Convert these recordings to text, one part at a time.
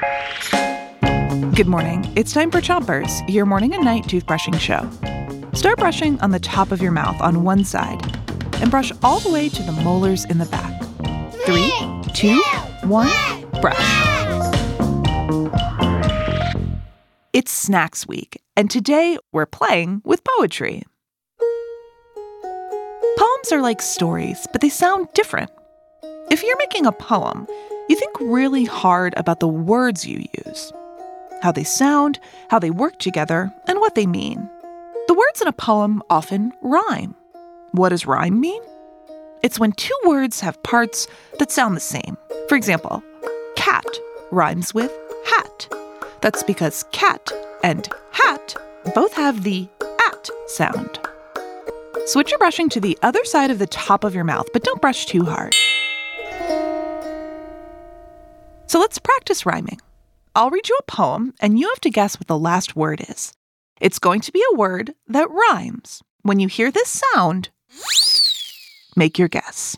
Good morning. It's time for Chompers, your morning and night toothbrushing show. Start brushing on the top of your mouth on one side and brush all the way to the molars in the back. Three, two, one, brush. It's Snacks Week, and today we're playing with poetry. Poems are like stories, but they sound different. If you're making a poem, you think really hard about the words you use, how they sound, how they work together, and what they mean. The words in a poem often rhyme. What does rhyme mean? It's when two words have parts that sound the same. For example, cat rhymes with hat. That's because cat and hat both have the at sound. Switch your brushing to the other side of the top of your mouth, but don't brush too hard. So let's practice rhyming. I'll read you a poem, and you have to guess what the last word is. It's going to be a word that rhymes. When you hear this sound, make your guess.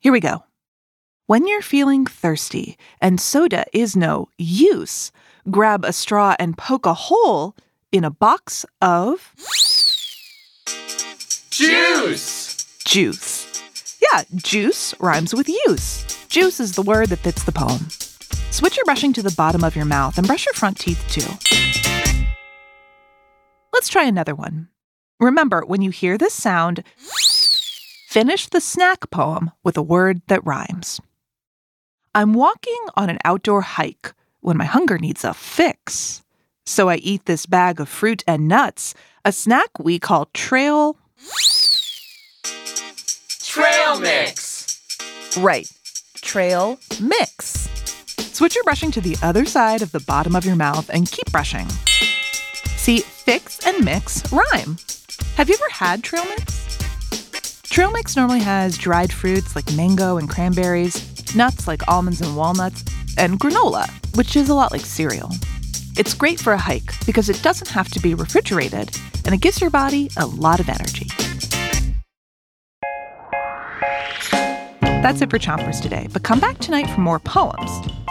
Here we go. When you're feeling thirsty and soda is no use, grab a straw and poke a hole in a box of Juice! juice. Yeah, juice rhymes with use. Juice is the word that fits the poem. Switch your brushing to the bottom of your mouth and brush your front teeth too. Let's try another one. Remember, when you hear this sound, finish the snack poem with a word that rhymes. I'm walking on an outdoor hike when my hunger needs a fix. So I eat this bag of fruit and nuts, a snack we call trail. Trail mix! Right, trail mix. Switch your brushing to the other side of the bottom of your mouth and keep brushing. See, fix and mix rhyme. Have you ever had trail mix? Trail mix normally has dried fruits like mango and cranberries, nuts like almonds and walnuts, and granola, which is a lot like cereal. It's great for a hike because it doesn't have to be refrigerated and it gives your body a lot of energy. That's it for Chompers today, but come back tonight for more poems.